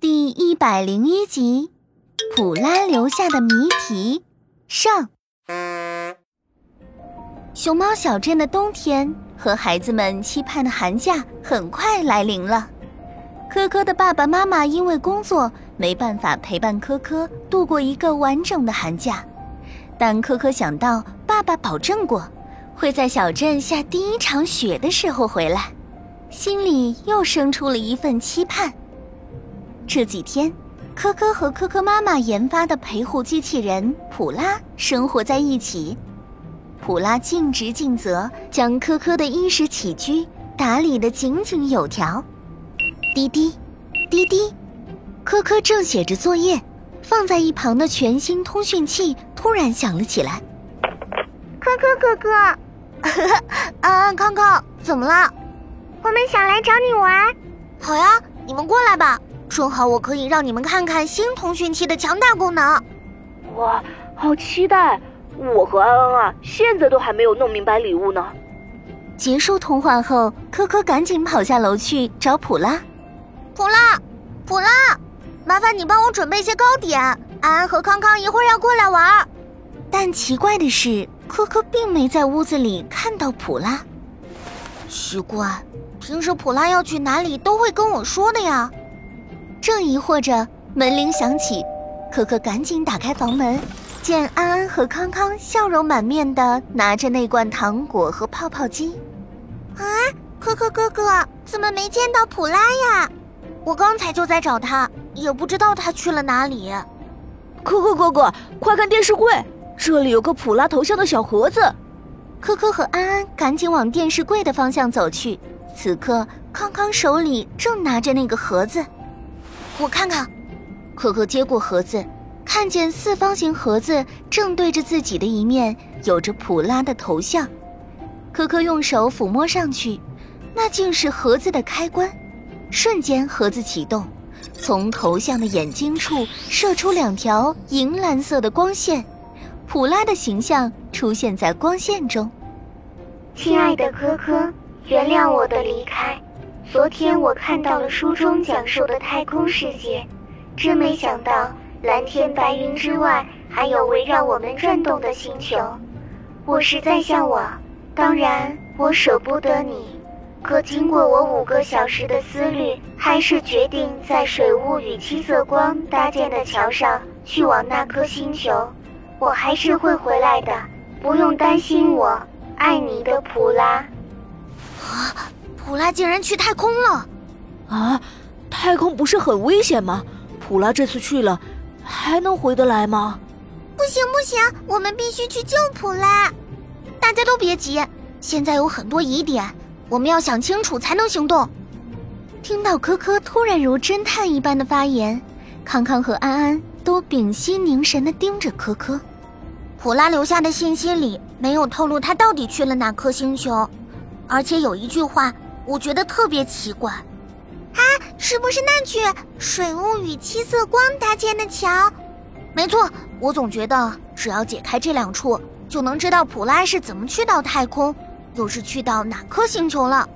第一百零一集，普拉留下的谜题上。熊猫小镇的冬天和孩子们期盼的寒假很快来临了。科科的爸爸妈妈因为工作没办法陪伴科科度过一个完整的寒假，但科科想到爸爸保证过会在小镇下第一场雪的时候回来。心里又生出了一份期盼。这几天，科科和科科妈妈研发的陪护机器人普拉生活在一起。普拉尽职尽责，将科科的衣食起居打理得井井有条。滴滴，滴滴，科科正写着作业，放在一旁的全新通讯器突然响了起来。科科哥哥，安安 康康，怎么了？我们想来找你玩，好呀，你们过来吧，正好我可以让你们看看新通讯器的强大功能。哇，好期待！我和安安啊，现在都还没有弄明白礼物呢。结束通话后，科科赶紧跑下楼去找普拉。普拉，普拉，麻烦你帮我准备些糕点，安安和康康一会儿要过来玩。但奇怪的是，科科并没在屋子里看到普拉。奇怪。平时普拉要去哪里都会跟我说的呀。正疑惑着，门铃响起，可可赶紧打开房门，见安安和康康笑容满面的拿着那罐糖果和泡泡机。啊，可可哥哥，怎么没见到普拉呀？我刚才就在找他，也不知道他去了哪里。可可哥哥，快看电视柜，这里有个普拉头像的小盒子。可可和安安赶紧往电视柜的方向走去。此刻，康康手里正拿着那个盒子，我看看。可可接过盒子，看见四方形盒子正对着自己的一面有着普拉的头像。可可用手抚摸上去，那竟是盒子的开关。瞬间，盒子启动，从头像的眼睛处射出两条银蓝色的光线，普拉的形象出现在光线中。亲爱的可可。原谅我的离开。昨天我看到了书中讲述的太空世界，真没想到蓝天白云之外还有围绕我们转动的星球。我实在向往，当然我舍不得你。可经过我五个小时的思虑，还是决定在水雾与七色光搭建的桥上去往那颗星球。我还是会回来的，不用担心我。爱你的普拉。啊！普拉竟然去太空了！啊，太空不是很危险吗？普拉这次去了，还能回得来吗？不行不行，我们必须去救普拉！大家都别急，现在有很多疑点，我们要想清楚才能行动。听到科科突然如侦探一般的发言，康康和安安都屏息凝神的盯着科科。普拉留下的信息里没有透露他到底去了哪颗星球。而且有一句话，我觉得特别奇怪，啊，是不是那句“水雾与七色光搭建的桥”？没错，我总觉得只要解开这两处，就能知道普拉是怎么去到太空，又是去到哪颗星球了。